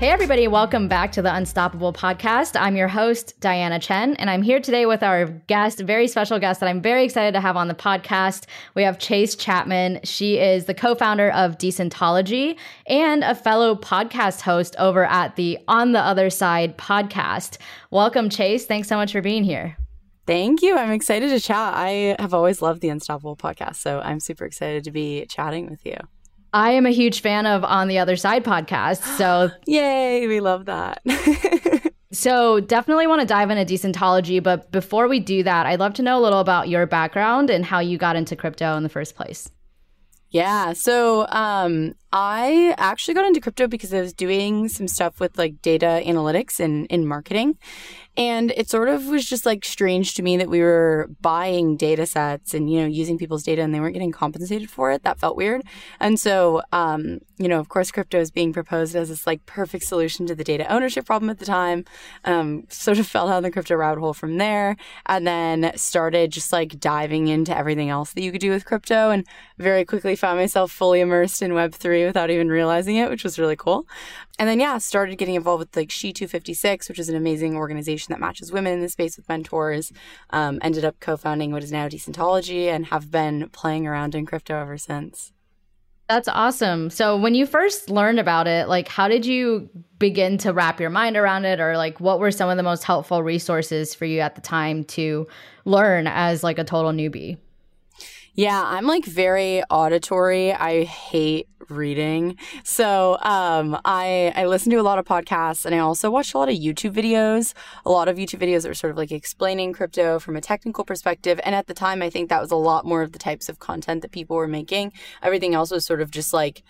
Hey, everybody, welcome back to the Unstoppable podcast. I'm your host, Diana Chen, and I'm here today with our guest, very special guest that I'm very excited to have on the podcast. We have Chase Chapman. She is the co founder of Decentology and a fellow podcast host over at the On the Other Side podcast. Welcome, Chase. Thanks so much for being here. Thank you. I'm excited to chat. I have always loved the Unstoppable podcast, so I'm super excited to be chatting with you. I am a huge fan of On the Other Side podcast. So, yay, we love that. so, definitely want to dive into decentology. But before we do that, I'd love to know a little about your background and how you got into crypto in the first place. Yeah. So um, I actually got into crypto because I was doing some stuff with like data analytics and in marketing. And it sort of was just like strange to me that we were buying data sets and, you know, using people's data and they weren't getting compensated for it. That felt weird. And so, um, you know, of course, crypto is being proposed as this like perfect solution to the data ownership problem at the time. Um, sort of fell down the crypto rabbit hole from there and then started just like diving into everything else that you could do with crypto and very quickly found myself fully immersed in Web3 without even realizing it, which was really cool. And then, yeah, started getting involved with like She256, which is an amazing organization that matches women in the space with mentors. Um, ended up co founding what is now Decentology and have been playing around in crypto ever since. That's awesome. So, when you first learned about it, like, how did you begin to wrap your mind around it? Or, like, what were some of the most helpful resources for you at the time to learn as, like, a total newbie? Yeah, I'm like very auditory. I hate reading. So um, I I listen to a lot of podcasts and I also watch a lot of YouTube videos. A lot of YouTube videos that are sort of like explaining crypto from a technical perspective. And at the time, I think that was a lot more of the types of content that people were making. Everything else was sort of just like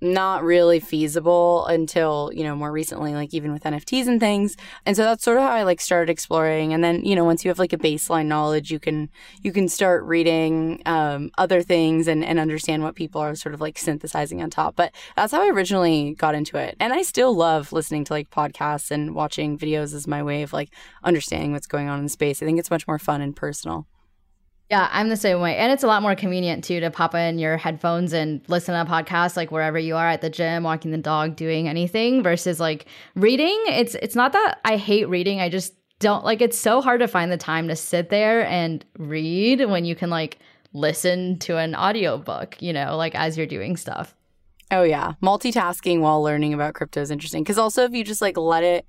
not really feasible until you know more recently like even with nfts and things. And so that's sort of how i like started exploring. And then you know once you have like a baseline knowledge you can you can start reading um, other things and, and understand what people are sort of like synthesizing on top. But that's how i originally got into it. And i still love listening to like podcasts and watching videos as my way of like understanding what's going on in space. I think it's much more fun and personal yeah, I'm the same way. And it's a lot more convenient too to pop in your headphones and listen to a podcast like wherever you are at the gym, walking the dog, doing anything versus like reading. It's it's not that I hate reading. I just don't like it's so hard to find the time to sit there and read when you can like listen to an audiobook, you know, like as you're doing stuff. Oh yeah. Multitasking while learning about crypto is interesting cuz also if you just like let it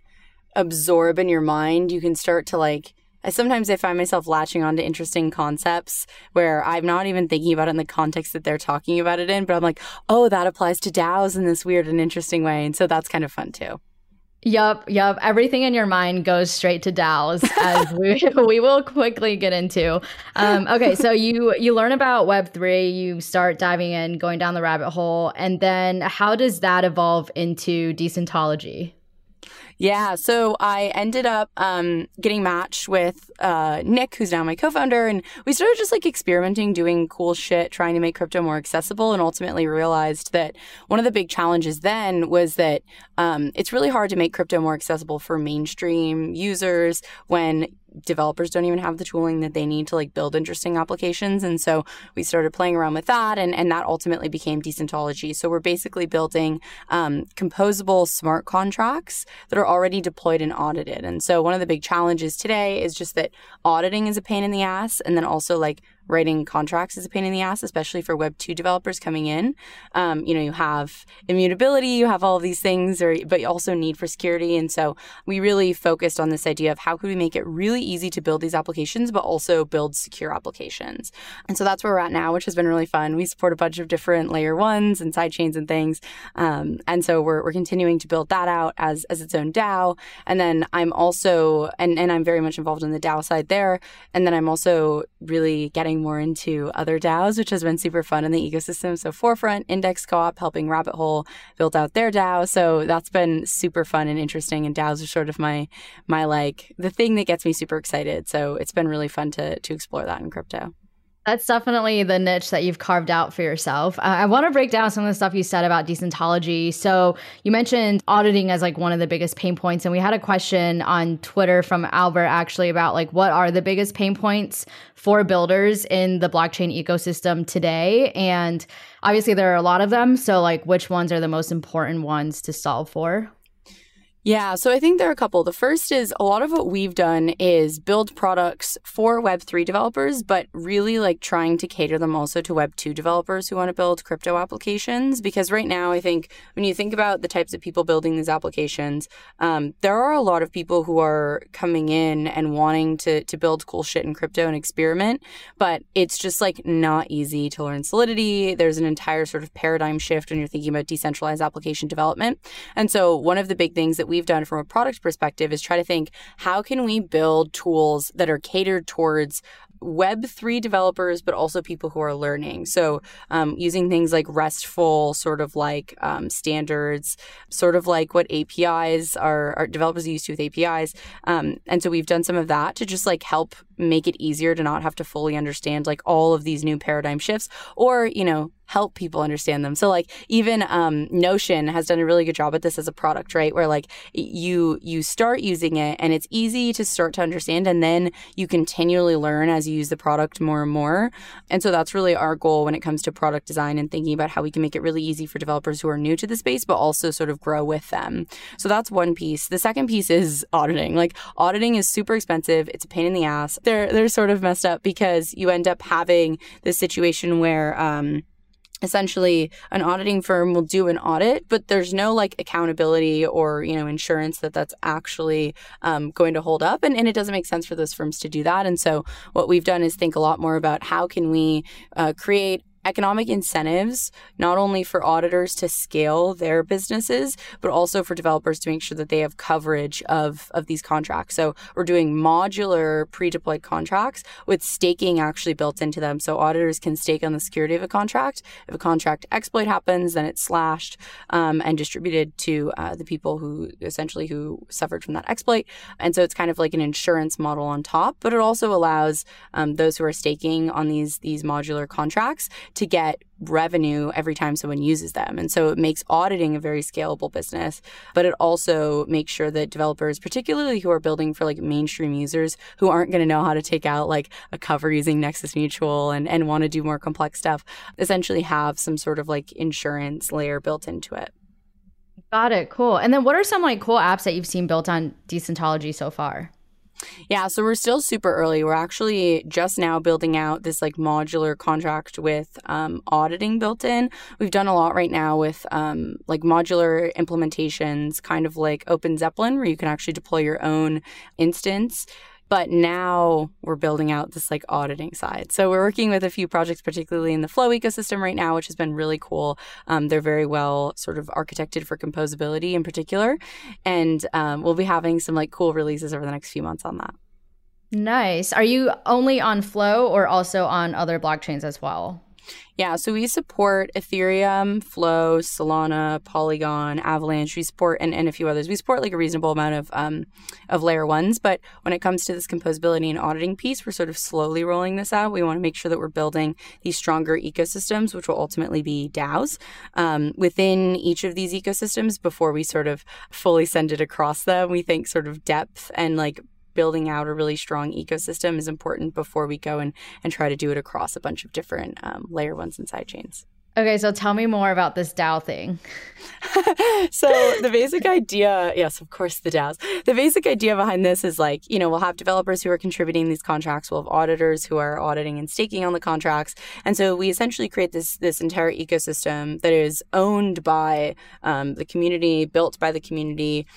absorb in your mind, you can start to like I sometimes I find myself latching onto interesting concepts where I'm not even thinking about it in the context that they're talking about it in, but I'm like, oh, that applies to DAOs in this weird and interesting way. And so that's kind of fun too. Yup, yup. Everything in your mind goes straight to DAOs, as we we will quickly get into. Um, okay, so you you learn about Web three, you start diving in, going down the rabbit hole, and then how does that evolve into decentology? Yeah, so I ended up um, getting matched with uh, Nick, who's now my co-founder, and we started just like experimenting, doing cool shit, trying to make crypto more accessible, and ultimately realized that one of the big challenges then was that um, it's really hard to make crypto more accessible for mainstream users when developers don't even have the tooling that they need to like build interesting applications. And so we started playing around with that and, and that ultimately became decentology so we're basically building um, composable smart contracts that are already deployed and audited. And so one of the big challenges today is just that auditing is a pain in the ass and then also like writing contracts is a pain in the ass, especially for Web two developers coming in. Um, you know, you have immutability, you have all these things, or but you also need for security. And so we really focused on this idea of how could we make it really easy to build these applications, but also build secure applications. And so that's where we're at now, which has been really fun. We support a bunch of different layer ones and side chains and things. Um, and so we're, we're continuing to build that out as, as its own DAO. And then I'm also, and, and I'm very much involved in the DAO side there. And then I'm also really getting more into other DAOs, which has been super fun in the ecosystem. So Forefront, Index Co-op, helping Rabbit Hole built out their DAO. So that's been super fun and interesting. And DAOs are sort of my my like the thing that gets me super excited. So it's been really fun to to explore that in crypto. That's definitely the niche that you've carved out for yourself. Uh, I want to break down some of the stuff you said about Decentology. So you mentioned auditing as like one of the biggest pain points, and we had a question on Twitter from Albert actually about like what are the biggest pain points for builders in the blockchain ecosystem today, and obviously there are a lot of them. So like which ones are the most important ones to solve for? Yeah, so I think there are a couple. The first is a lot of what we've done is build products for Web3 developers, but really like trying to cater them also to Web2 developers who want to build crypto applications. Because right now, I think when you think about the types of people building these applications, um, there are a lot of people who are coming in and wanting to, to build cool shit in crypto and experiment, but it's just like not easy to learn Solidity. There's an entire sort of paradigm shift when you're thinking about decentralized application development. And so one of the big things that we've done from a product perspective is try to think how can we build tools that are catered towards Web3 developers, but also people who are learning. So, um, using things like RESTful, sort of like um, standards, sort of like what APIs are, are developers used to with APIs. Um, and so, we've done some of that to just like help make it easier to not have to fully understand like all of these new paradigm shifts or, you know, help people understand them. So like even um, Notion has done a really good job at this as a product, right? Where like you you start using it and it's easy to start to understand, and then you continually learn as you use the product more and more. And so that's really our goal when it comes to product design and thinking about how we can make it really easy for developers who are new to the space, but also sort of grow with them. So that's one piece. The second piece is auditing. Like auditing is super expensive. It's a pain in the ass. They're they're sort of messed up because you end up having this situation where um, essentially an auditing firm will do an audit but there's no like accountability or you know insurance that that's actually um, going to hold up and, and it doesn't make sense for those firms to do that. And so what we've done is think a lot more about how can we uh, create economic incentives, not only for auditors to scale their businesses, but also for developers to make sure that they have coverage of, of these contracts. So we're doing modular pre-deployed contracts with staking actually built into them. So auditors can stake on the security of a contract. If a contract exploit happens, then it's slashed um, and distributed to uh, the people who essentially who suffered from that exploit. And so it's kind of like an insurance model on top, but it also allows um, those who are staking on these these modular contracts to get revenue every time someone uses them. And so it makes auditing a very scalable business, but it also makes sure that developers, particularly who are building for like mainstream users who aren't going to know how to take out like a cover using Nexus Mutual and, and want to do more complex stuff, essentially have some sort of like insurance layer built into it. Got it. Cool. And then what are some like cool apps that you've seen built on Decentology so far? Yeah, so we're still super early. We're actually just now building out this like modular contract with um, auditing built in. We've done a lot right now with um, like modular implementations, kind of like OpenZeppelin, where you can actually deploy your own instance. But now we're building out this like auditing side. So we're working with a few projects, particularly in the Flow ecosystem right now, which has been really cool. Um, they're very well sort of architected for composability in particular. And um, we'll be having some like cool releases over the next few months on that. Nice. Are you only on Flow or also on other blockchains as well? Yeah, so we support Ethereum, Flow, Solana, Polygon, Avalanche. We support and, and a few others. We support like a reasonable amount of um, of layer ones, but when it comes to this composability and auditing piece, we're sort of slowly rolling this out. We want to make sure that we're building these stronger ecosystems, which will ultimately be DAOs um, within each of these ecosystems before we sort of fully send it across them. We think sort of depth and like building out a really strong ecosystem is important before we go and, and try to do it across a bunch of different um, layer ones and side chains. Okay, so tell me more about this DAO thing. so the basic idea, yes, of course, the DAOs. The basic idea behind this is like, you know, we'll have developers who are contributing these contracts, we'll have auditors who are auditing and staking on the contracts, and so we essentially create this this entire ecosystem that is owned by um, the community, built by the community,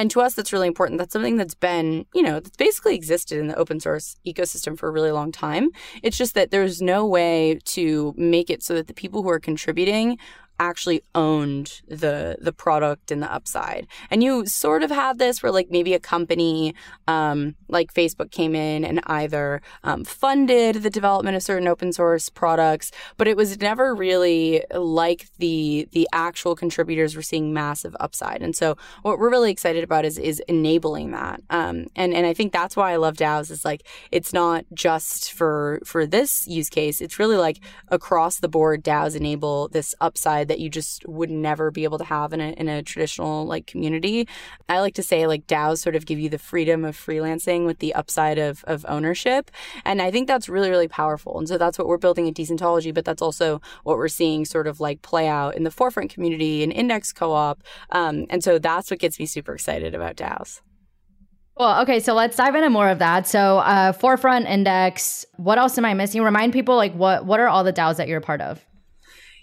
and to us, that's really important. That's something that's been, you know, that's basically existed in the open source ecosystem for a really long time. It's just that there's no way to make it so that the people who are contributing actually owned the the product and the upside. And you sort of had this where like maybe a company um, like Facebook came in and either um, funded the development of certain open source products, but it was never really like the the actual contributors were seeing massive upside. And so what we're really excited about is is enabling that. Um, and and I think that's why I love DAOs is like it's not just for for this use case. It's really like across the board DAOs enable this upside that you just would never be able to have in a, in a traditional like community. I like to say like DAOs sort of give you the freedom of freelancing with the upside of, of ownership. And I think that's really, really powerful. And so that's what we're building at Decentology, but that's also what we're seeing sort of like play out in the forefront community and index co-op. Um, and so that's what gets me super excited about DAOs. Well, okay, so let's dive into more of that. So, uh, Forefront Index. What else am I missing? Remind people like what what are all the DAOs that you're a part of?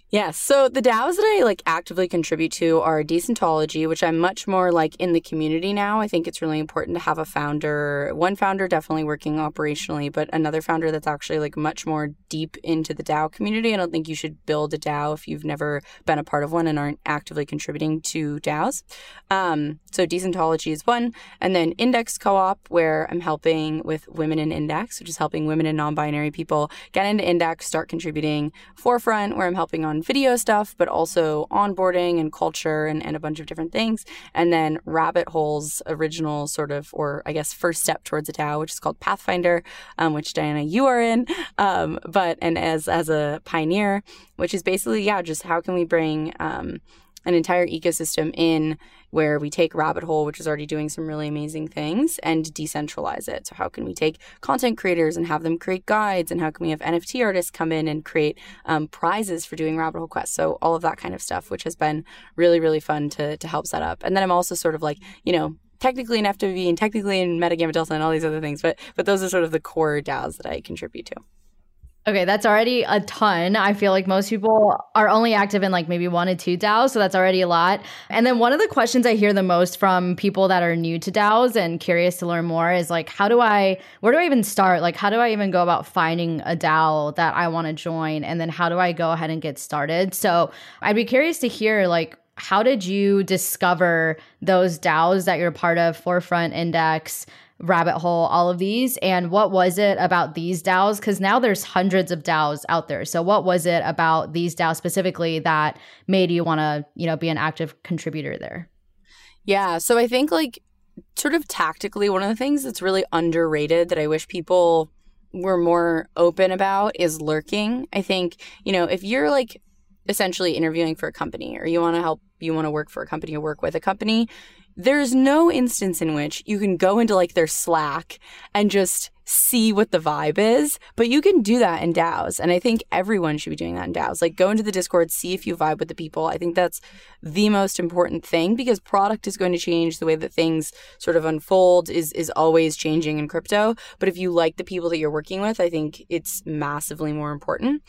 Yes. So the DAOs that I like actively contribute to are Decentology, which I'm much more like in the community now. I think it's really important to have a founder, one founder definitely working operationally, but another founder that's actually like much more deep into the DAO community. I don't think you should build a DAO if you've never been a part of one and aren't actively contributing to DAOs. Um, so Decentology is one. And then Index Co-op, where I'm helping with women in Index, which is helping women and non-binary people get into Index, start contributing. Forefront, where I'm helping on video stuff, but also onboarding and culture and, and a bunch of different things. And then Rabbit Hole's original sort of, or I guess first step towards a DAO, which is called Pathfinder, um, which Diana, you are in. Um, but, and as, as a pioneer, which is basically, yeah, just how can we bring, um, an entire ecosystem in where we take Rabbit Hole, which is already doing some really amazing things, and decentralize it. So, how can we take content creators and have them create guides? And how can we have NFT artists come in and create um, prizes for doing Rabbit Hole quests? So, all of that kind of stuff, which has been really, really fun to, to help set up. And then I'm also sort of like, you know, technically in FWB and technically in Meta Delta and all these other things, but but those are sort of the core DAOs that I contribute to. Okay, that's already a ton. I feel like most people are only active in like maybe one or two DAOs, so that's already a lot. And then one of the questions I hear the most from people that are new to DAOs and curious to learn more is like, how do I, where do I even start? Like, how do I even go about finding a DAO that I want to join? And then how do I go ahead and get started? So I'd be curious to hear like, how did you discover those DAOs that you're part of, Forefront Index? Rabbit hole all of these and what was it about these DAOs cuz now there's hundreds of DAOs out there. So what was it about these DAOs specifically that made you want to, you know, be an active contributor there? Yeah, so I think like sort of tactically one of the things that's really underrated that I wish people were more open about is lurking. I think, you know, if you're like essentially interviewing for a company or you want to help you want to work for a company or work with a company, there's no instance in which you can go into like their Slack and just see what the vibe is, but you can do that in DAOs. And I think everyone should be doing that in DAOs. Like go into the Discord, see if you vibe with the people. I think that's the most important thing because product is going to change. The way that things sort of unfold is is always changing in crypto. But if you like the people that you're working with, I think it's massively more important.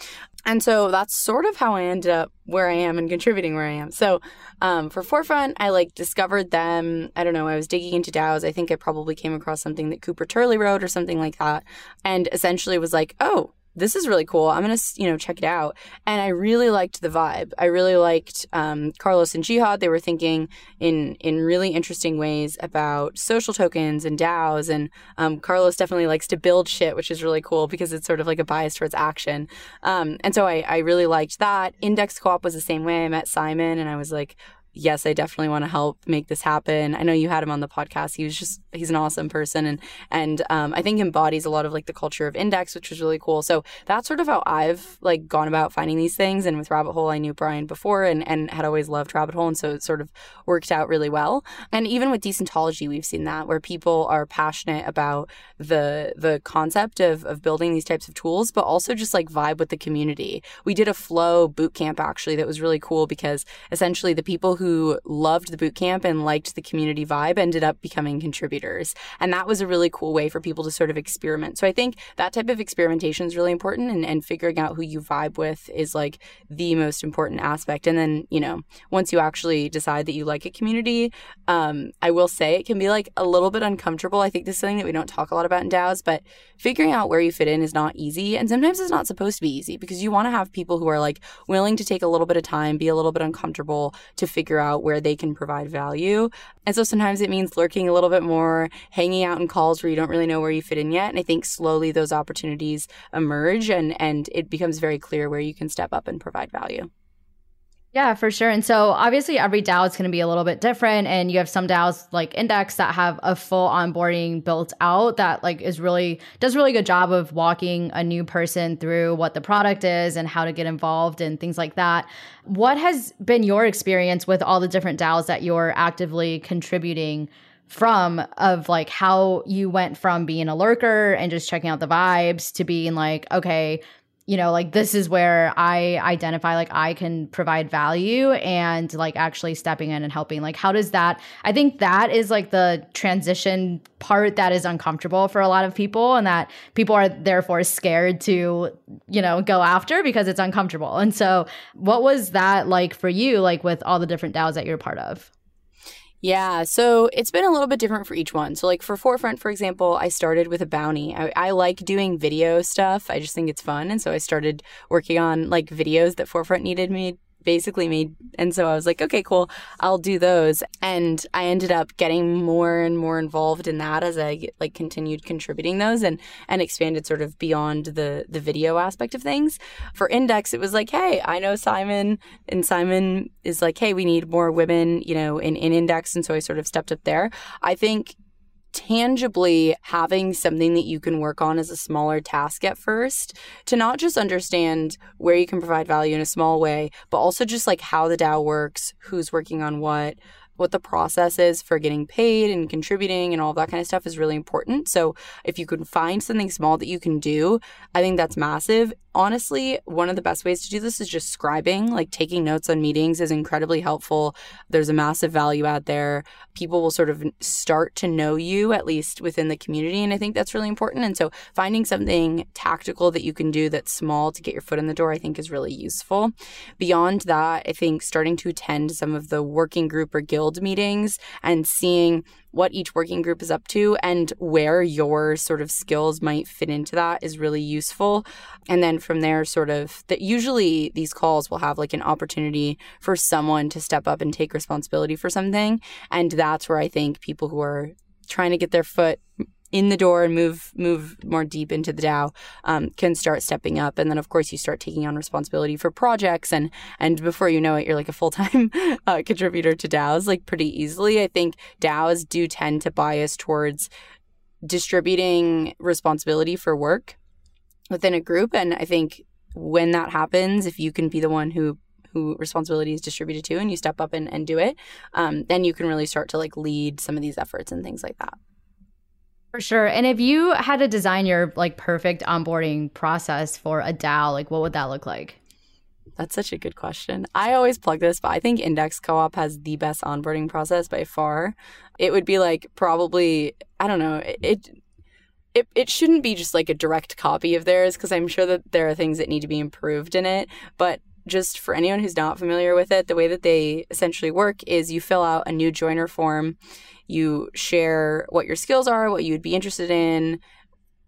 And so that's sort of how I ended up where I am and contributing where I am. So um, for Forefront, I like discovered them. I don't know. I was digging into DAOs. I think I probably came across something that Cooper Turley wrote or something like that, and essentially was like, oh, this is really cool. I'm gonna you know check it out. And I really liked the vibe. I really liked um, Carlos and Jihad. They were thinking in in really interesting ways about social tokens and DAOs. And um, Carlos definitely likes to build shit, which is really cool because it's sort of like a bias towards action. Um, and so I, I really liked that. Index Co-op was the same way. I met Simon and I was like, yes, I definitely want to help make this happen. I know you had him on the podcast. He was just he's an awesome person and and um, I think embodies a lot of like the culture of Index, which was really cool. So that's sort of how I've like gone about finding these things. And with Rabbit Hole, I knew Brian before and and had always loved Rabbit Hole, and so it sort of worked out really well. And even with Decentology, we've seen that where people are passionate about the the concept of of building these types of tools, but also just like vibe with the community. We did a flow boot camp actually that was really cool because essentially the people who who loved the boot camp and liked the community vibe ended up becoming contributors. And that was a really cool way for people to sort of experiment. So I think that type of experimentation is really important and, and figuring out who you vibe with is like the most important aspect. And then, you know, once you actually decide that you like a community, um, I will say it can be like a little bit uncomfortable. I think this is something that we don't talk a lot about in DAOs, but figuring out where you fit in is not easy. And sometimes it's not supposed to be easy because you want to have people who are like willing to take a little bit of time, be a little bit uncomfortable to figure out where they can provide value. And so sometimes it means lurking a little bit more, hanging out in calls where you don't really know where you fit in yet. And I think slowly those opportunities emerge and, and it becomes very clear where you can step up and provide value. Yeah, for sure. And so obviously every DAO is going to be a little bit different. And you have some DAOs like Index that have a full onboarding built out that like is really does really good job of walking a new person through what the product is and how to get involved and things like that. What has been your experience with all the different DAOs that you're actively contributing from of like how you went from being a lurker and just checking out the vibes to being like, okay, you know, like this is where I identify like I can provide value and like actually stepping in and helping. Like, how does that? I think that is like the transition part that is uncomfortable for a lot of people and that people are therefore scared to, you know, go after because it's uncomfortable. And so, what was that like for you, like with all the different DAOs that you're part of? Yeah, so it's been a little bit different for each one. So, like for Forefront, for example, I started with a bounty. I, I, like doing video stuff. I just think it's fun, and so I started working on like videos that Forefront needed me basically made and so I was like, okay, cool, I'll do those. And I ended up getting more and more involved in that as I like continued contributing those and and expanded sort of beyond the the video aspect of things. For Index, it was like, hey, I know Simon and Simon is like, hey, we need more women, you know, in, in Index. And so I sort of stepped up there. I think tangibly having something that you can work on as a smaller task at first to not just understand where you can provide value in a small way, but also just like how the DAO works, who's working on what, what the process is for getting paid and contributing and all that kind of stuff is really important. So if you can find something small that you can do, I think that's massive honestly, one of the best ways to do this is just scribing. Like taking notes on meetings is incredibly helpful. There's a massive value out there. People will sort of start to know you, at least within the community. And I think that's really important. And so finding something tactical that you can do that's small to get your foot in the door, I think is really useful. Beyond that, I think starting to attend some of the working group or guild meetings and seeing what each working group is up to and where your sort of skills might fit into that is really useful. And then from there, sort of that usually these calls will have like an opportunity for someone to step up and take responsibility for something. And that's where I think people who are trying to get their foot in the door and move move more deep into the DAO um, can start stepping up, and then of course you start taking on responsibility for projects, and and before you know it, you're like a full time uh, contributor to DAOs like pretty easily. I think DAOs do tend to bias towards distributing responsibility for work within a group, and I think when that happens, if you can be the one who who responsibility is distributed to and you step up and, and do it um, then you can really start to like lead some of these efforts and things like that for sure. And if you had to design your like perfect onboarding process for a DAO, like what would that look like? That's such a good question. I always plug this, but I think Index Co op has the best onboarding process by far. It would be like probably, I don't know, it, it, it shouldn't be just like a direct copy of theirs because I'm sure that there are things that need to be improved in it. But just for anyone who's not familiar with it, the way that they essentially work is you fill out a new joiner form you share what your skills are, what you would be interested in,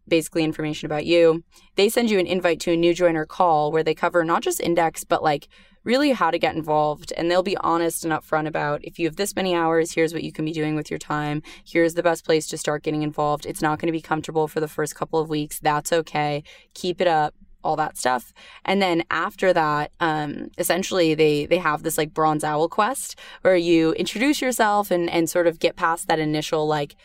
basically information about you. They send you an invite to a new joiner call where they cover not just index, but like really how to get involved. And they'll be honest and upfront about if you have this many hours, here's what you can be doing with your time. Here's the best place to start getting involved. It's not going to be comfortable for the first couple of weeks. That's okay. Keep it up all that stuff. And then after that, um, essentially they they have this like bronze owl quest where you introduce yourself and and sort of get past that initial like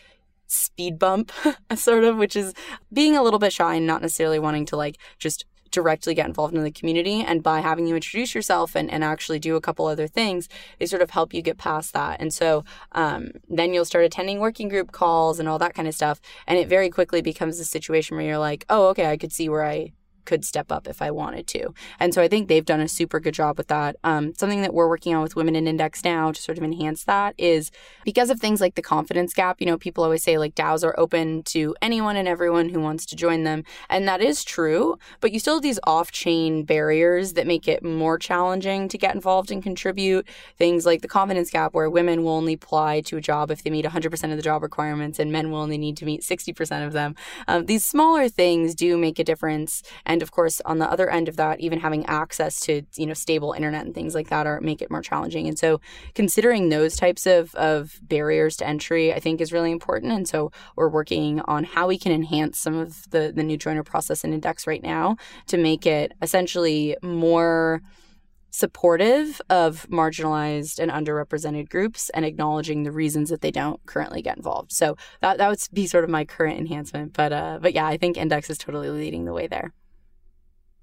speed bump sort of which is being a little bit shy and not necessarily wanting to like just directly get involved in the community. And by having you introduce yourself and, and actually do a couple other things they sort of help you get past that. And so um, then you'll start attending working group calls and all that kind of stuff. And it very quickly becomes a situation where you're like oh okay i could see where i could step up if I wanted to. And so I think they've done a super good job with that. Um, something that we're working on with Women in Index now to sort of enhance that is because of things like the confidence gap. You know, people always say like DAOs are open to anyone and everyone who wants to join them. And that is true, but you still have these off chain barriers that make it more challenging to get involved and contribute. Things like the confidence gap, where women will only apply to a job if they meet 100% of the job requirements and men will only need to meet 60% of them. Um, these smaller things do make a difference. And of course, on the other end of that, even having access to, you know, stable internet and things like that are make it more challenging. And so considering those types of, of barriers to entry, I think is really important. And so we're working on how we can enhance some of the, the new joiner process in Index right now to make it essentially more supportive of marginalized and underrepresented groups and acknowledging the reasons that they don't currently get involved. So that that would be sort of my current enhancement. But uh, but yeah, I think Index is totally leading the way there.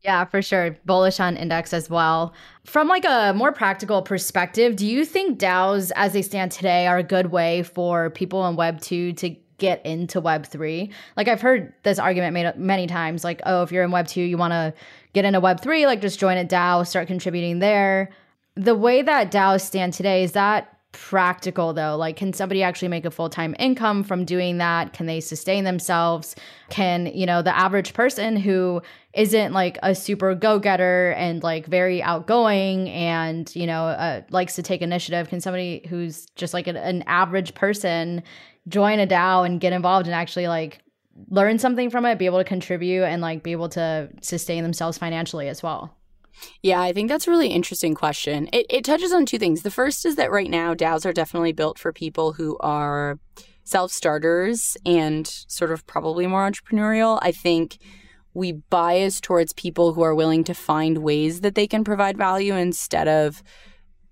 Yeah, for sure. Bullish on index as well. From like a more practical perspective, do you think DAOs as they stand today are a good way for people in web 2 to get into web 3? Like I've heard this argument made many times like, "Oh, if you're in web 2, you want to get into web 3, like just join a DAO, start contributing there." The way that DAOs stand today is that practical though? Like, can somebody actually make a full time income from doing that? Can they sustain themselves? Can, you know, the average person who isn't like a super go getter and like very outgoing and, you know, uh, likes to take initiative, can somebody who's just like an, an average person join a DAO and get involved and actually like learn something from it, be able to contribute and like be able to sustain themselves financially as well? Yeah, I think that's a really interesting question. It, it touches on two things. The first is that right now, DAOs are definitely built for people who are self starters and sort of probably more entrepreneurial. I think we bias towards people who are willing to find ways that they can provide value instead of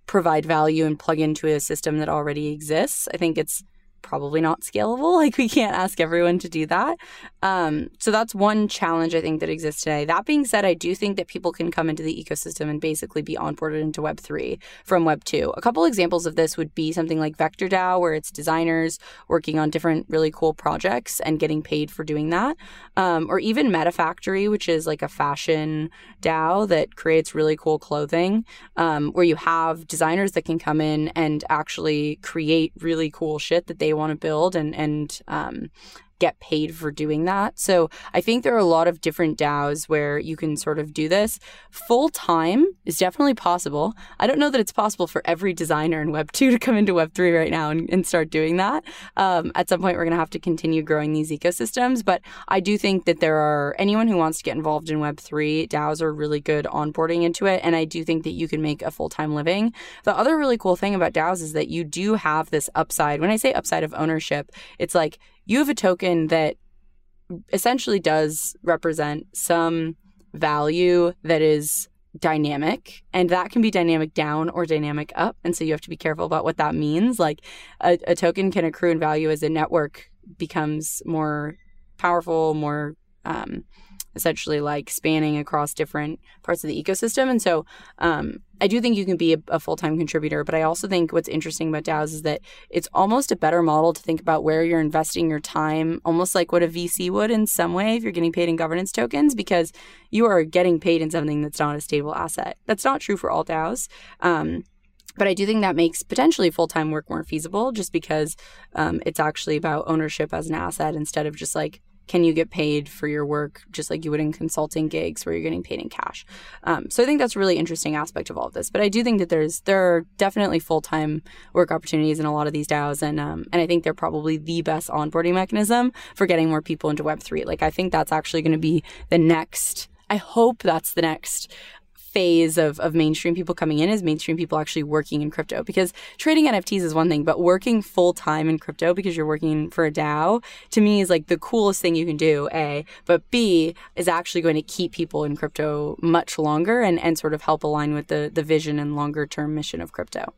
provide value and plug into a system that already exists. I think it's probably not scalable. Like we can't ask everyone to do that. Um, so that's one challenge I think that exists today. That being said, I do think that people can come into the ecosystem and basically be onboarded into Web three from Web two. A couple examples of this would be something like Vector DAO, where it's designers working on different really cool projects and getting paid for doing that, um, or even MetaFactory, which is like a fashion DAO that creates really cool clothing, um, where you have designers that can come in and actually create really cool shit that they want to build and and um, get paid for doing that. So I think there are a lot of different DAOs where you can sort of do this. Full time is definitely possible. I don't know that it's possible for every designer in Web 2 to come into Web 3 right now and, and start doing that. Um, at some point, we're going to have to continue growing these ecosystems. But I do think that there are anyone who wants to get involved in Web 3, DAOs are really good onboarding into it. And I do think that you can make a full time living. The other really cool thing about DAOs is that you do have this upside. When I say upside of ownership, it's like you have a token that essentially does represent some value that is dynamic and that can be dynamic down or dynamic up and so you have to be careful about what that means. Like a, a token can accrue in value as a network becomes more powerful more um, essentially like spanning across different parts of the ecosystem. And so um, I do think you can be a, a full time contributor, but I also think what's interesting about DAOs is that it's almost a better model to think about where you're investing your time, almost like what a VC would in some way if you're getting paid in governance tokens, because you are getting paid in something that's not a stable asset. That's not true for all DAOs. Um, but I do think that makes potentially full time work more feasible just because um, it's actually about ownership as an asset instead of just like can you get paid for your work just like you would in consulting gigs where you're getting paid in cash? Um, so i think that's a really interesting aspect of all of this. But i do think that there's there are definitely full-time work opportunities in a lot of these daos and um, and i think they're probably the best onboarding mechanism for getting more people into web3 like i think that's actually going to be the next I hope that's the next phase of, of mainstream people coming in is mainstream people actually working in crypto because trading NFTs is one thing, but working full time in crypto because you're working for a DAO to me is like the coolest thing you can do, A, but B is actually going to keep people in crypto much longer and, and sort of help align with the, the vision and longer term mission of crypto.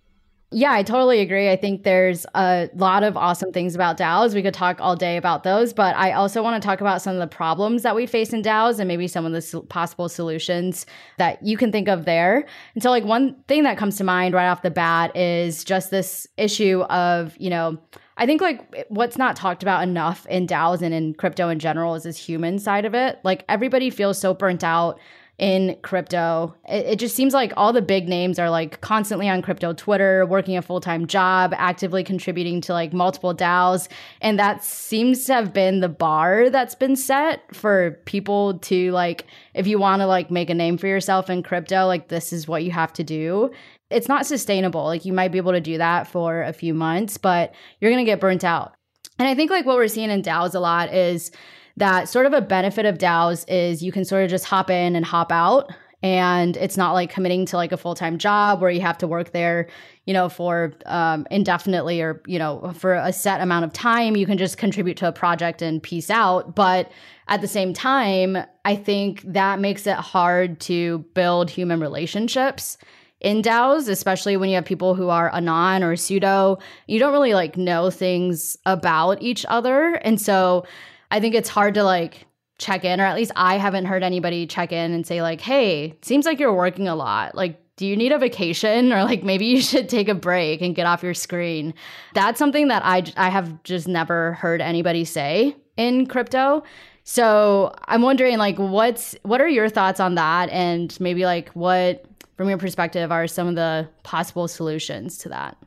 Yeah, I totally agree. I think there's a lot of awesome things about DAOs. We could talk all day about those, but I also want to talk about some of the problems that we face in DAOs and maybe some of the possible solutions that you can think of there. And so, like, one thing that comes to mind right off the bat is just this issue of, you know, I think like what's not talked about enough in DAOs and in crypto in general is this human side of it. Like everybody feels so burnt out in crypto. It, it, just seems like all the big names are like constantly on crypto Twitter, working a full time job, actively contributing to like multiple DAOs. And that seems to have been the bar that's been set for people to like, if you want to like make a name for yourself in crypto, like this is what you have to do. It's not sustainable. Like you might be able to do that for a few months, but you're going to get burnt out. And I think like what we're seeing in DAOs a lot is, that sort of a benefit of DAOs is you can sort of just hop in and hop out. And it's not like committing to like a full time job where you have to work there, you know, for um, indefinitely or, you know, for a set amount of time. You can just contribute to a project and peace out. But at the same time, I think that makes it hard to build human relationships in DAOs, especially when you have people who are anon or pseudo. You don't really like know things about each other. And so I think it's hard to like check in, or at least I haven't heard anybody check in and say, like, hey, seems like you're working a lot. Like, do you need a vacation? Or like maybe you should take a break and get off your screen. That's something that i i have just never heard anybody say in crypto. So i'm wondering like what's what are your thoughts on that? And maybe like what from your perspective are some of the possible solutions to that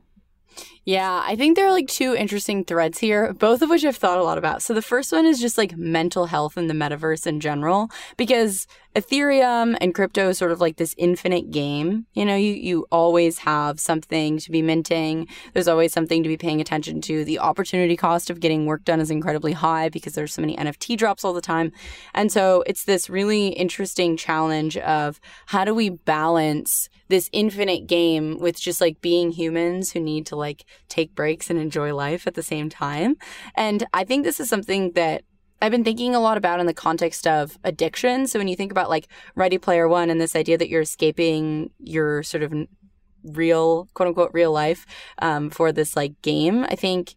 yeah, I think there are like two interesting threads here, both of which I've thought a lot about. So the first one is just like mental health in the metaverse in general, because Ethereum and crypto is sort of like this infinite game. You know, you, you always have something to be minting. There's always something to be paying attention to. The opportunity cost of getting work done is incredibly high because there's so many NFT drops all the time. And so it's this really interesting challenge of how do we balance this infinite game with just like being humans who need to like take breaks and enjoy life at the same time. And I think this is something that I've been thinking a lot about in the context of addiction. So when you think about like Ready Player One and this idea that you're escaping your sort of real, quote unquote, real life um, for this like game, I think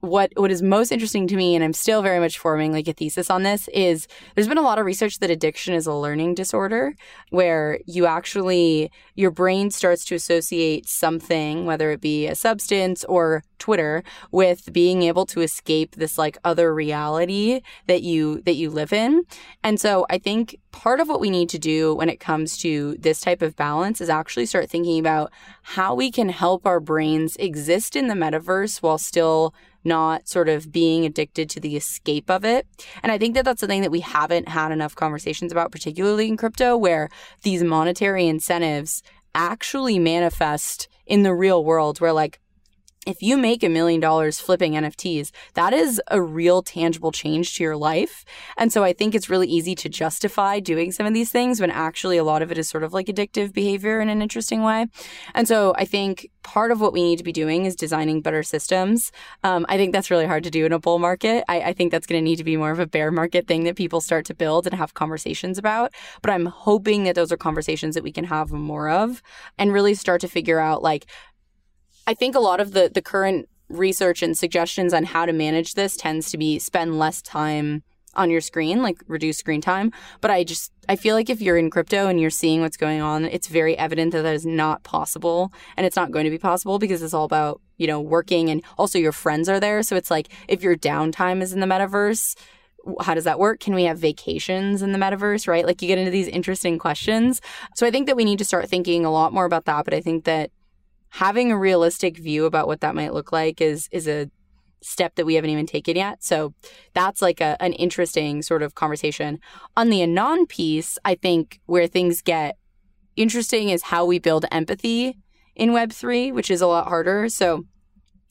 what what is most interesting to me and I'm still very much forming like a thesis on this is there's been a lot of research that addiction is a learning disorder where you actually your brain starts to associate something whether it be a substance or Twitter with being able to escape this like other reality that you that you live in. And so I think part of what we need to do when it comes to this type of balance is actually start thinking about how we can help our brains exist in the metaverse while still not sort of being addicted to the escape of it. And I think that that's something that we haven't had enough conversations about, particularly in crypto, where these monetary incentives actually manifest in the real world, where like if you make a million dollars flipping NFTs, that is a real tangible change to your life. And so I think it's really easy to justify doing some of these things when actually a lot of it is sort of like addictive behavior in an interesting way. And so I think part of what we need to be doing is designing better systems. Um, I think that's really hard to do in a bull market. I, I think that's going to need to be more of a bear market thing that people start to build and have conversations about. But I'm hoping that those are conversations that we can have more of and really start to figure out like I think a lot of the the current research and suggestions on how to manage this tends to be spend less time on your screen, like reduce screen time. But I just I feel like if you're in crypto and you're seeing what's going on, it's very evident that that is not possible and it's not going to be possible because it's all about, you know, working and also your friends are there. So it's like if your downtime is in the metaverse, how does that work? Can we have vacations in the metaverse, right? Like you get into these interesting questions. So I think that we need to start thinking a lot more about that, but I think that having a realistic view about what that might look like is is a step that we haven't even taken yet. So that's like a, an interesting sort of conversation. On the anon piece, I think where things get interesting is how we build empathy in Web3, which is a lot harder. So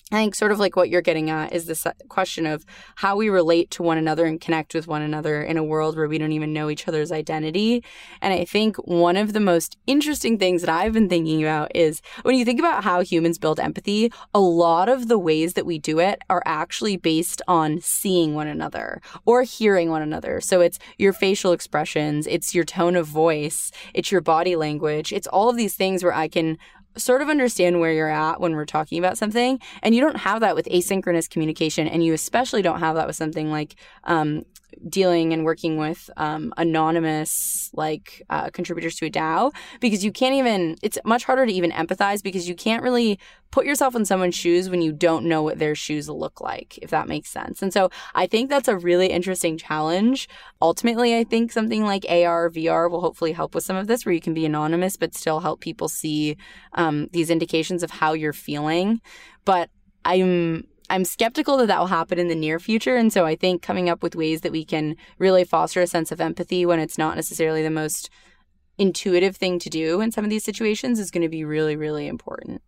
I think sort of like what you're getting at is this uh, question of how we relate to one another and connect with one another in a world where we don't even know each other's identity. And I think one of the most interesting things that I've been thinking about is when you think about how humans build empathy, a lot of the ways that we do it are actually based on seeing one another or hearing one another. So it's your facial expressions, it's your tone of voice, it's your body language, it's all of these things where I can sort of understand where you're at when we're talking about something. And you don't have that with asynchronous communication. And you especially don't have that with something like um, dealing and working with um, anonymous like uh, contributors to a DAO because you can't even. It's much harder to even empathize because you can't really put yourself in someone's shoes when you don't know what their shoes look like, if that makes sense. And so I think that's a really interesting challenge. Ultimately, I think something like AR, VR will hopefully help with some of this, where you can be anonymous but still help people see um, these indications of how you're feeling. But I'm I'm skeptical that that will happen in the near future. And so I think coming up with ways that we can really foster a sense of empathy when it's not necessarily the most intuitive thing to do in some of these situations is going to be really, really important.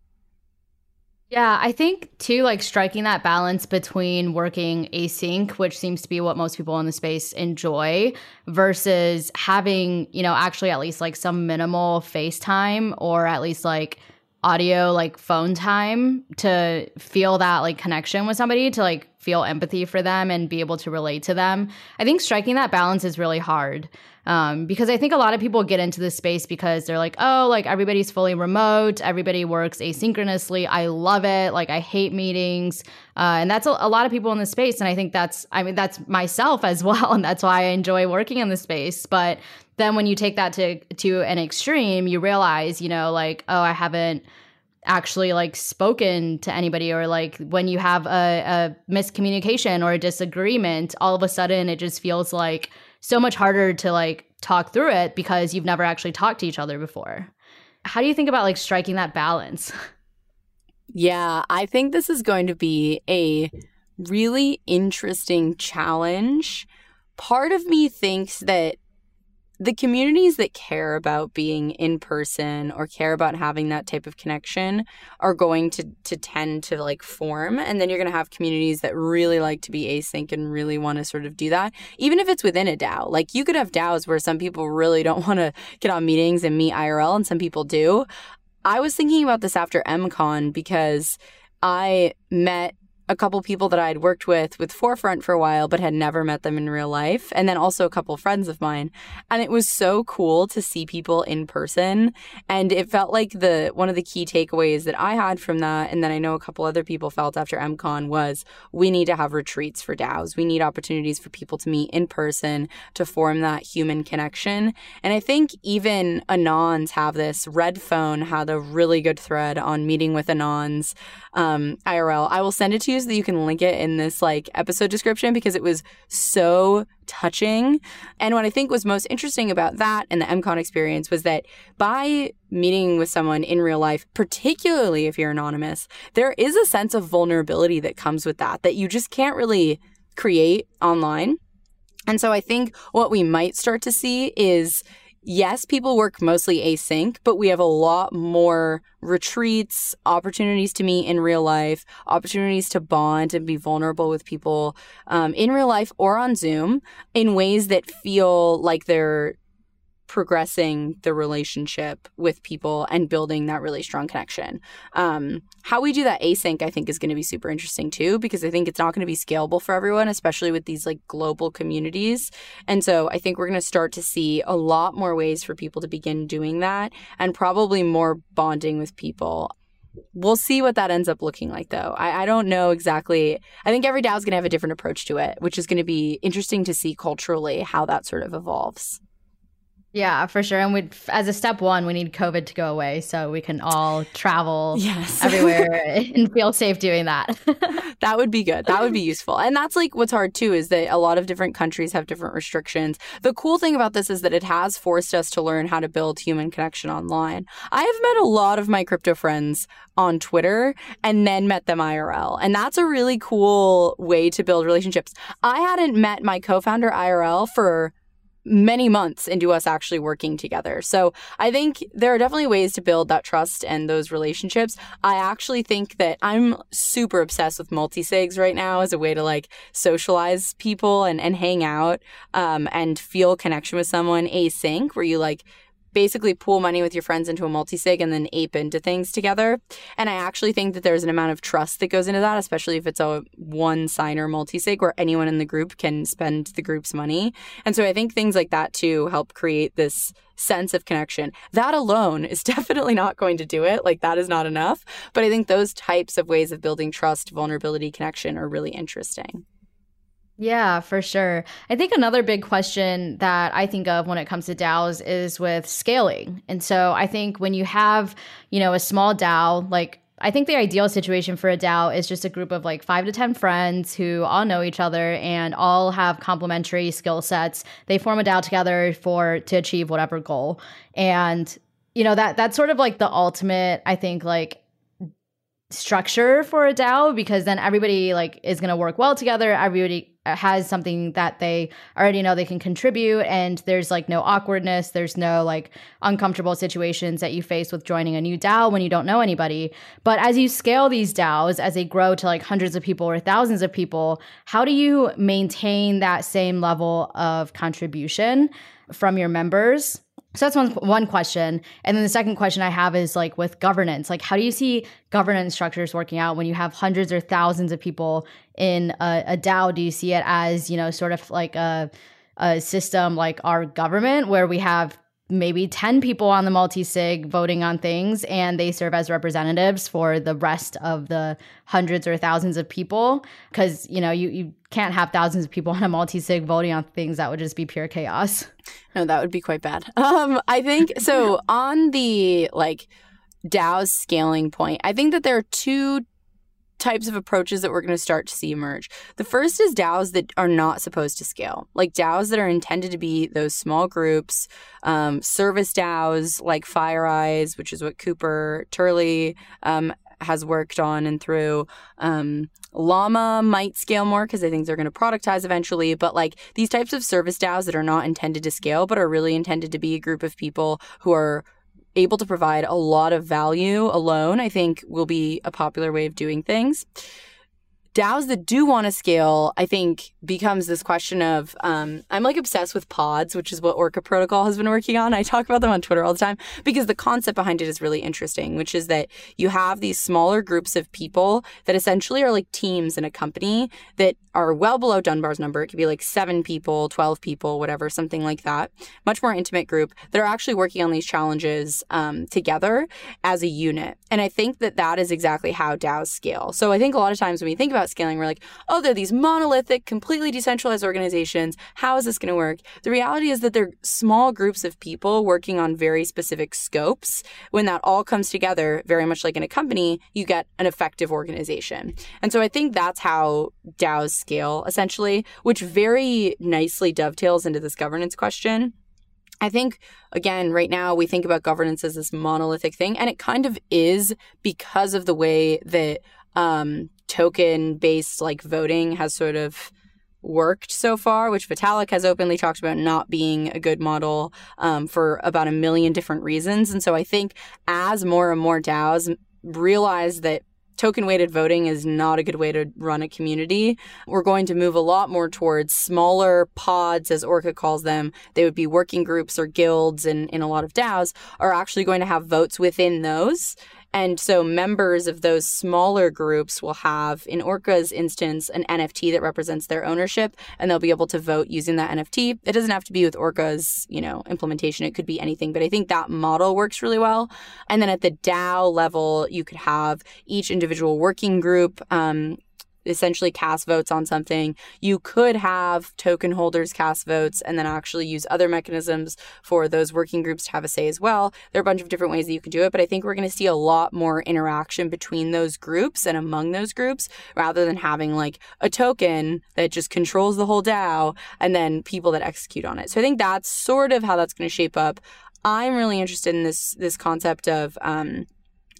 Yeah, I think too, like striking that balance between working async, which seems to be what most people in the space enjoy, versus having, you know, actually at least like some minimal FaceTime or at least like audio like phone time to feel that like connection with somebody to like feel empathy for them and be able to relate to them. I think striking that balance is really hard um, because i think a lot of people get into this space because they're like oh like everybody's fully remote everybody works asynchronously i love it like i hate meetings. Uh, and that's a, a lot of people in the space and i think that's i mean that's myself as well and that's why i enjoy working in the space. But then when you take that to to an extreme, you realize, you know, like, oh, I haven't actually like spoken to anybody or like when you have a, a miscommunication or a disagreement all of a sudden it just feels like so much harder to like talk through it because you've never actually talked to each other before. How do you think about like striking that balance? Yeah i think this is going to be a really interesting challenge. Part of me thinks that the communities that care about being in person or care about having that type of connection are going to to tend to like form. And then you're going to have communities that really like to be async and really want to sort of do that even if it's within a DAO. Like you could have DAOs where some people really don't want to get on meetings and meet IRL and some people do. I was thinking about this after MCon because I met a couple people that I had worked with with Forefront for a while, but had never met them in real life. And then also a couple friends of mine. And it was so cool to see people in person. And it felt like the one of the key takeaways that I had from that, and then I know a couple other people felt after MCon was we need to have retreats for DAOs. We need opportunities for people to meet in person to form that human connection. And I think even Anons have this. Red Phone had a really good thread on meeting with Anons um, IRL. I will send it to you that you can link it in this like episode description because it was so touching. And what I think was most interesting about that and the MCon experience was that by meeting with someone in real life, particularly if you're anonymous, there is a sense of vulnerability that comes with that that you just can't really create online. And so I think what we might start to see is yes, people work mostly async, but we have a lot more retreats, opportunities to meet in real life, opportunities to bond and be vulnerable with people um, in real life or on Zoom in ways that feel like they're progressing the relationship with people and building that really strong connection. Um, how we do that async, I think, is going to be super interesting too, because I think it's not going to be scalable for everyone, especially with these like global communities. And so I think we're going to start to see a lot more ways for people to begin doing that and probably more bonding with people we'll see what that ends up looking like though i, I don't know exactly i think every dao is going to have a different approach to it which is going to be interesting to see culturally how that sort of evolves yeah, for sure. And we as a step one, we need COVID to go away so we can all travel yes. everywhere and feel safe doing that. that would be good. That would be useful. And that's like what's hard too is that a lot of different countries have different restrictions. The cool thing about this is that it has forced us to learn how to build human connection online. I have met a lot of my crypto friends on Twitter and then met them IRL. And that's a really cool way to build relationships. I hadn't met my co-founder IRL for many months into us actually working together. So I think there are definitely ways to build that trust and those relationships. I actually think that I'm super obsessed with multi-sigs right now as a way to like socialize people and, and hang out um, and feel connection with someone async where you like basically pool money with your friends into a multi-sig and then ape into things together. And I actually think that there's an amount of trust that goes into that, especially if it's a one signer multi-sig where anyone in the group can spend the group's money. And so I think things like that too help create this sense of connection. That alone is definitely not going to do it. Like that is not enough. But I think those types of ways of building trust, vulnerability, connection are really interesting. Yeah, for sure. I think another big question that I think of when it comes to DAOs is with scaling. And so I think when you have, you know, a small DAO, like I think the ideal situation for a DAO is just a group of like five to 10 friends who all know each other and all have complementary skill sets. They form a DAO together for to achieve whatever goal. And, you know, that that's sort of like the ultimate, I think, like structure for a DAO because then everybody like is going to work well together. Everybody Uh, has something that they already know they can contribute and there's like no awkwardness, there's no like uncomfortable situations that you face with joining a new DAO when you don't know anybody. But as you scale these DAOs as they grow to like hundreds of people or thousands of people, how do you maintain that same level of contribution from your members? So that's one one question. And then the second question I have is like with governance, like how do you see governance structures working out when you have hundreds or thousands of people in a, a DAO? Do you see it as, you know, sort of like a a system like our government where we have maybe 10 people on the multi-sig voting on things and they serve as representatives for the rest of the hundreds or thousands of people. Because you know you, you can't have thousands of people on a multi-sig voting on things. That would just be pure chaos. No that would be quite bad. Um i think so on the like DAO's scaling point, I think that there are two types of approaches that we're going to start to see emerge. The first is DAOs that are not supposed to scale, like DAOs that are intended to be those small groups, um, service DAOs like FireEyes, which is what Cooper Turley um, has worked on and through. Um, Llama might scale more because I think they're going to productize eventually. But like these types of service DAOs that are not intended to scale, but are really intended to be a group of people who are able to provide a lot of value alone, I think will be a popular way of doing things. DAOs that do want to scale, I think, becomes this question of um, I'm like obsessed with pods, which is what Orca Protocol has been working on. I talk about them on Twitter all the time because the concept behind it is really interesting, which is that you have these smaller groups of people that essentially are like teams in a company that are well below Dunbar's number. It could be like seven people, 12 people, whatever, something like that. Much more intimate group that are actually working on these challenges um, together as a unit. And I think that that is exactly how DAOs scale. So I think a lot of times when we think about scaling, we're like, oh, they're these monolithic, completely decentralized organizations. How is this going to work? The reality is that they're small groups of people working on very specific scopes. When that all comes together, very much like in a company, you get an effective organization. And so I think that's how DAOs scale, essentially, which very nicely dovetails into this governance question. I think, again, right now we think about governance as this monolithic thing, and it kind of is because of the way that um, token based like voting has sort of worked so far, which Vitalik has openly talked about not being a good model um, for about a million different reasons. And so I think as more and more DAOs realize that token weighted voting is not a good way to run a community. We're going to move a lot more towards smaller pods, as Orca calls them. They would be working groups or guilds, and in a lot of DAOs are actually going to have votes within those. And so members of those smaller groups will have, in Orca's instance, an NFT that represents their ownership, and they'll be able to vote using that NFT. It doesn't have to be with Orca's, you know, implementation. It could be anything, but I think that model works really well. And then at the DAO level, you could have each individual working group um, essentially cast votes on something. You could have token holders cast votes and then actually use other mechanisms for those working groups to have a say as well. There are a bunch of different ways that you can do it, but I think we're going to see a lot more interaction between those groups and among those groups rather than having like a token that just controls the whole DAO and then people that execute on it. So I think that's sort of how that's going to shape up. I'm really interested in this this concept of um,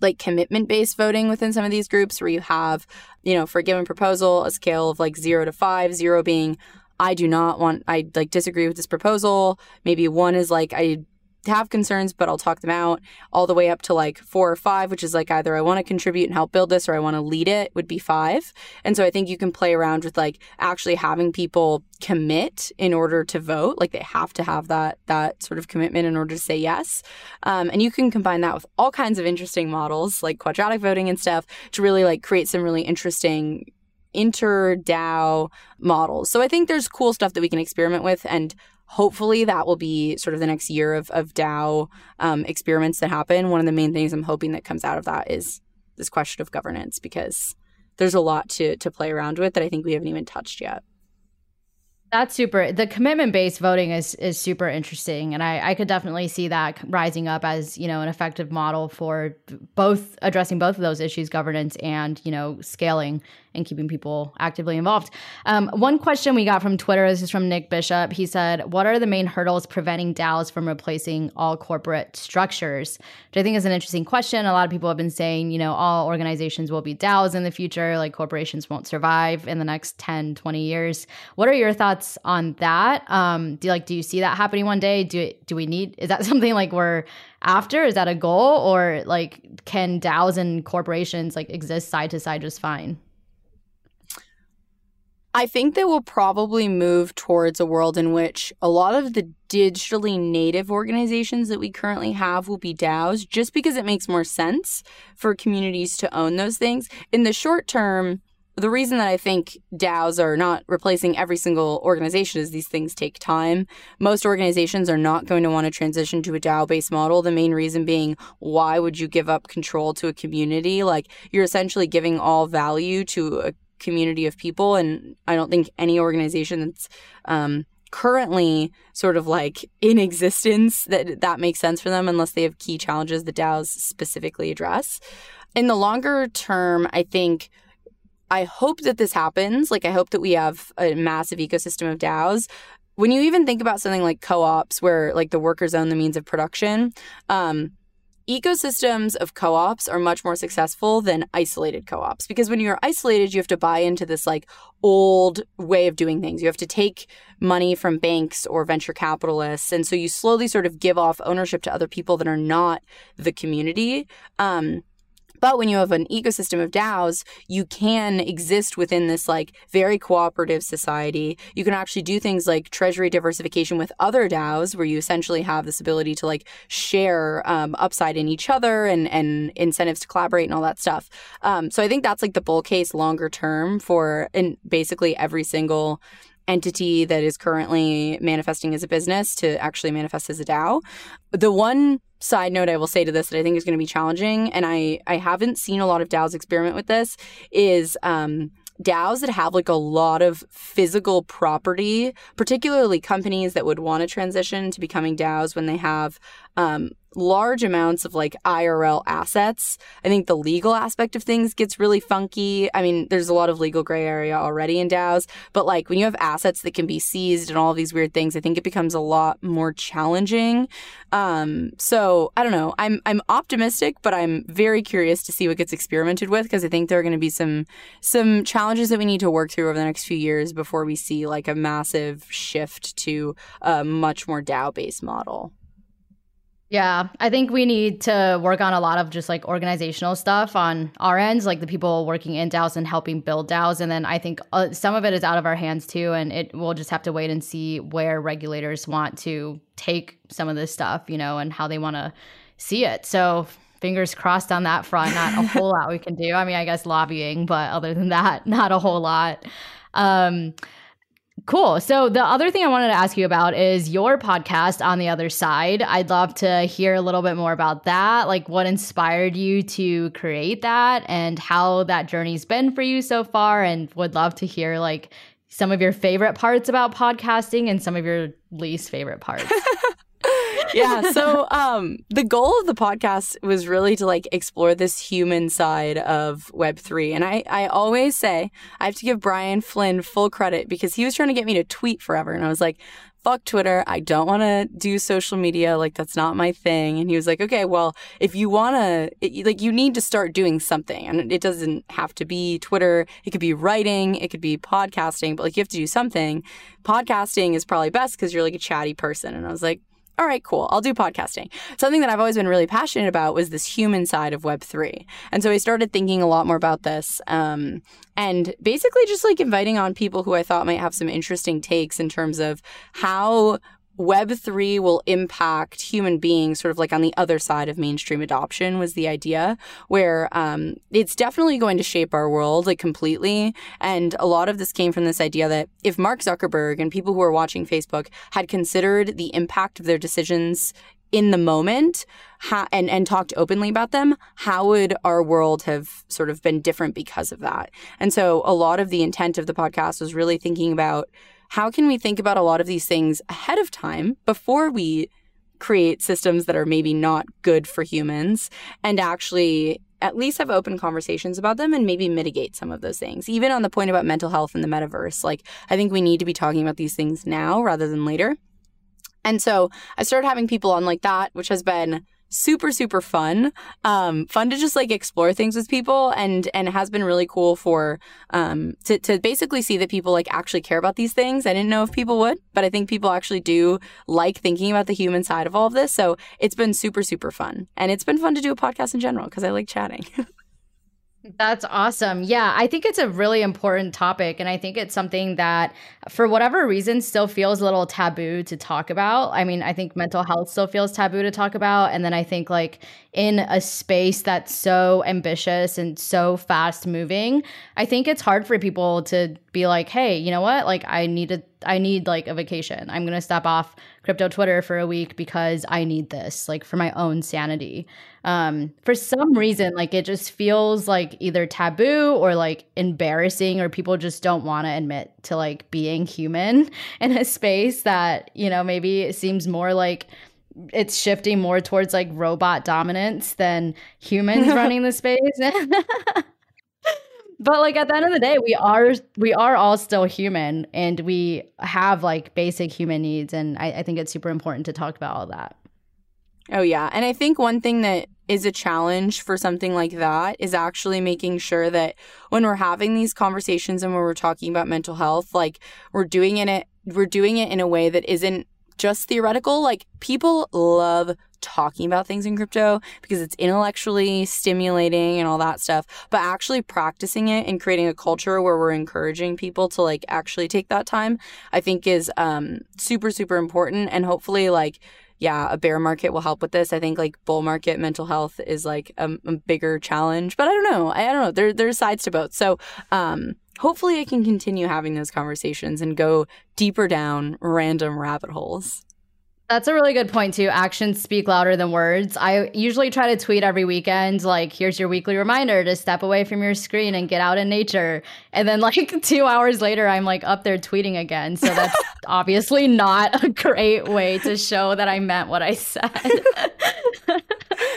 like commitment based voting within some of these groups where you have, you know, for a given proposal, a scale of like zero to five, zero being I do not want, I like disagree with this proposal. Maybe one is like, I have concerns, but I'll talk them out all the way up to like four or five, which is like either I want to contribute and help build this or I want to lead it would be five. And so I think you can play around with like actually having people commit in order to vote. Like they have to have that, that sort of commitment in order to say yes. Um, and you can combine that with all kinds of interesting models like quadratic voting and stuff to really like create some really interesting inter DAO models. So I think there's cool stuff that we can experiment with and hopefully that will be sort of the next year of, of DAO um, experiments that happen. One of the main things I'm hoping that comes out of that is this question of governance because there's a lot to to play around with that I think we haven't even touched yet. That's super. The commitment based voting is is super interesting, and I, I could definitely see that rising up as you know an effective model for both addressing both of those issues, governance and you know scaling and keeping people actively involved. Um, one question we got from Twitter, this is from Nick Bishop. He said, What are the main hurdles preventing DAOs from replacing all corporate structures? Which I think is an interesting question. A lot of people have been saying, you know, all organizations will be DAOs in the future, like corporations won't survive in the next 10, 20 years. What are your thoughts on that? Um, do you like do you see that happening one day? Do do we need is that something like we're after? Is that a goal? Or like can DAOs and corporations like exist side to side just fine? I think that we'll probably move towards a world in which a lot of the digitally native organizations that we currently have will be DAOs just because it makes more sense for communities to own those things. In the short term, the reason that I think DAOs are not replacing every single organization is these things take time. Most organizations are not going to want to transition to a DAO based model. The main reason being, why would you give up control to a community? Like, you're essentially giving all value to a community of people. And I don't think any organization that's um, currently sort of like in existence that that makes sense for them unless they have key challenges the DAOs specifically address. In the longer term, I think I hope that this happens. Like I hope that we have a massive ecosystem of DAOs. When you even think about something like co-ops where like the workers own the means of production, um, ecosystems of co-ops are much more successful than isolated co-ops because when you're isolated you have to buy into this like old way of doing things. You have to take money from banks or venture capitalists and so you slowly sort of give off ownership to other people that are not the community. Um, but when you have an ecosystem of DAOs, you can exist within this like very cooperative society. You can actually do things like treasury diversification with other DAOs, where you essentially have this ability to like share um, upside in each other and and incentives to collaborate and all that stuff. Um, so I think that's like the bull case longer term for in basically every single entity that is currently manifesting as a business to actually manifest as a DAO. The one side note I will say to this that I think is going to be challenging, and I I haven't seen a lot of DAOs experiment with this, is um, DAOs that have like a lot of physical property, particularly companies that would want to transition to becoming DAOs when they have um, large amounts of like IRL assets. I think the legal aspect of things gets really funky. I mean, there's a lot of legal gray area already in DAOs, but like when you have assets that can be seized and all these weird things, I think it becomes a lot more challenging. Um, so I don't know. I'm I'm optimistic, but I'm very curious to see what gets experimented with because I think there are going to be some some challenges that we need to work through over the next few years before we see like a massive shift to a much more DAO based model. Yeah, I think we need to work on a lot of just like organizational stuff on our ends, like the people working in DAOs and helping build DAOs. And then I think uh, some of it is out of our hands too. And it we'll just have to wait and see where regulators want to take some of this stuff, you know, and how they want to see it. So fingers crossed on that front. Not a whole lot we can do. I mean, I guess lobbying, but other than that, not a whole lot. Um, Cool. So the other thing I wanted to ask you about is your podcast on the other side. I'd love to hear a little bit more about that, like what inspired you to create that and how that journey's been for you so far and would love to hear like some of your favorite parts about podcasting and some of your least favorite parts. yeah. So um, the goal of the podcast was really to like explore this human side of Web three, and I I always say I have to give Brian Flynn full credit because he was trying to get me to tweet forever, and I was like. Fuck Twitter. I don't want to do social media. Like, that's not my thing. And he was like, okay, well, if you want to, like, you need to start doing something. And it doesn't have to be Twitter. It could be writing. It could be podcasting, but like, you have to do something. Podcasting is probably best because you're like a chatty person. And I was like, all right, cool, I'll do podcasting. Something that I've always been really passionate about was this human side of Web3. And so I started thinking a lot more about this um, and basically just like inviting on people who I thought might have some interesting takes in terms of how Web3 will impact human beings sort of like on the other side of mainstream adoption was the idea, where um, it's definitely going to shape our world like completely. And a lot of this came from this idea that if Mark Zuckerberg and people who are watching Facebook had considered the impact of their decisions in the moment ha- and and talked openly about them how would our world have sort of been different because of that and so a lot of the intent of the podcast was really thinking about how can we think about a lot of these things ahead of time before we create systems that are maybe not good for humans and actually at least have open conversations about them and maybe mitigate some of those things. Even on the point about mental health in the metaverse, like I think we need to be talking about these things now rather than later. And so I started having people on like that, which has been super super fun. Um fun to just like explore things with people and and has been really cool for um to, to basically see that people like actually care about these things. I didn't know if people would but i think people actually do like thinking about the human side of all of this. So it's been super super fun. And it's been fun to do a podcast in general because i like chatting That's awesome. Yeah, I think it's a really important topic. And I think it's something that, for whatever reason, still feels a little taboo to talk about. I mean, I think mental health still feels taboo to talk about. And then I think, like, in a space that's so ambitious and so fast moving, I think it's hard for people to be like, hey, you know what? Like, I need to, I need like a vacation. I'm going to step off crypto Twitter for a week because I need this, like, for my own sanity um for some reason like it just feels like either taboo or like embarrassing or people just don't want to admit to like being human in a space that you know maybe it seems more like it's shifting more towards like robot dominance than humans running the space but like at the end of the day we are we are all still human and we have like basic human needs and I, I think it's super important to talk about all that Oh, yeah. And I think one thing that is a challenge for something like that is actually making sure that when we're having these conversations and when we're talking about mental health, like we're doing it, we're doing it in a way that isn't just theoretical. Like people love talking about things in crypto because it's intellectually stimulating and all that stuff, but actually practicing it and creating a culture where we're encouraging people to like actually take that time, I think is um super super important and hopefully like yeah, a bear market will help with this. I think like bull market mental health is like a, a bigger challenge, but I don't know. I, I, don't know. There there's sides to both. So um, hopefully I can continue having those conversations and go deeper down random rabbit holes. That's a really good point too. Actions speak louder than words. I usually try to tweet every weekend, like, here's your weekly reminder to step away from your screen and get out in nature. And then like two hours later, I'm like up there tweeting again. So that's obviously not a great way to show that I meant what I said.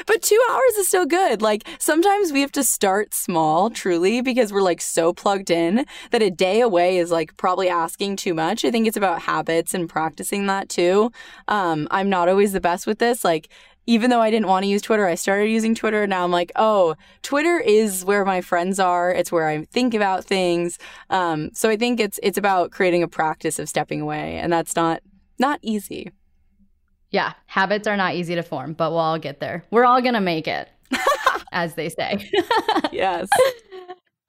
but two hours is still good. Like sometimes we have to start small, truly, because we're like so plugged in that a day away is like probably asking too much. I think it's about habits and practicing that too. Um, I'm not always the best with this. Like, even though I didn't want to use Twitter, I started using Twitter. and Now I'm like, oh, Twitter is where my friends are. It's where I think about things. Um, so I think it's it's about creating a practice of stepping away, and that's not not easy. Yeah, habits are not easy to form, but we'll all get there. We're all going to make it, as they say. yes.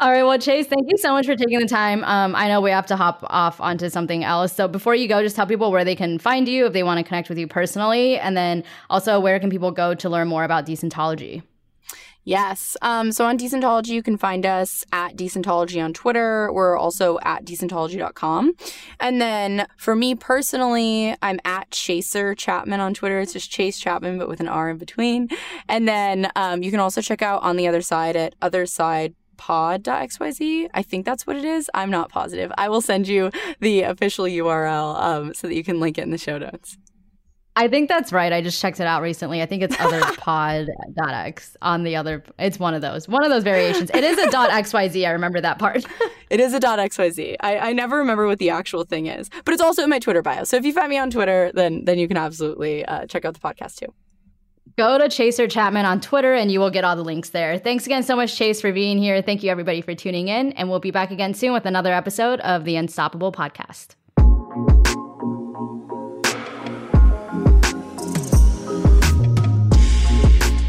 All right. Well, Chase, thank you so much for taking the time. Um, I know we have to hop off onto something else. So before you go, just tell people where they can find you if they want to connect with you personally. And then also, where can people go to learn more about Decentology? Yes. Um, so on Decentology, you can find us at Decentology on Twitter. We're also at decentology.com. And then for me personally, I'm at Chaser Chapman on Twitter. It's just Chase Chapman, but with an R in between. And then um, you can also check out on the other side at other side pod.xyz. I think that's what it is. I'm not positive. I will send you the official URL um, so that you can link it in the show notes. I think that's right. I just checked it out recently. I think it's other pod.x on the other. It's one of those. One of those variations. It is a .xyz. I remember that part. it is a .xyz. I, I never remember what the actual thing is, but it's also in my Twitter bio. So if you find me on Twitter, then then you can absolutely uh, check out the podcast too. Go to Chaser Chapman on Twitter and you will get all the links there. Thanks again so much, Chase, for being here. Thank you, everybody, for tuning in. And we'll be back again soon with another episode of the Unstoppable Podcast.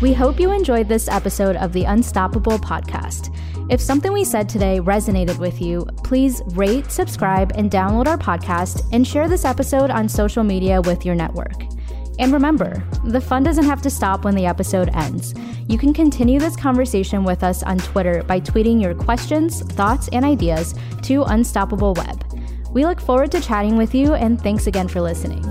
We hope you enjoyed this episode of the Unstoppable podcast. If something we said today resonated with you, please rate, subscribe, and download our podcast and share this episode on social media with your network. And remember, the fun doesn't have to stop when the episode ends. You can continue this conversation with us on Twitter by tweeting your questions, thoughts, and ideas to Unstoppable Web. We look forward to chatting with you, and thanks again for listening.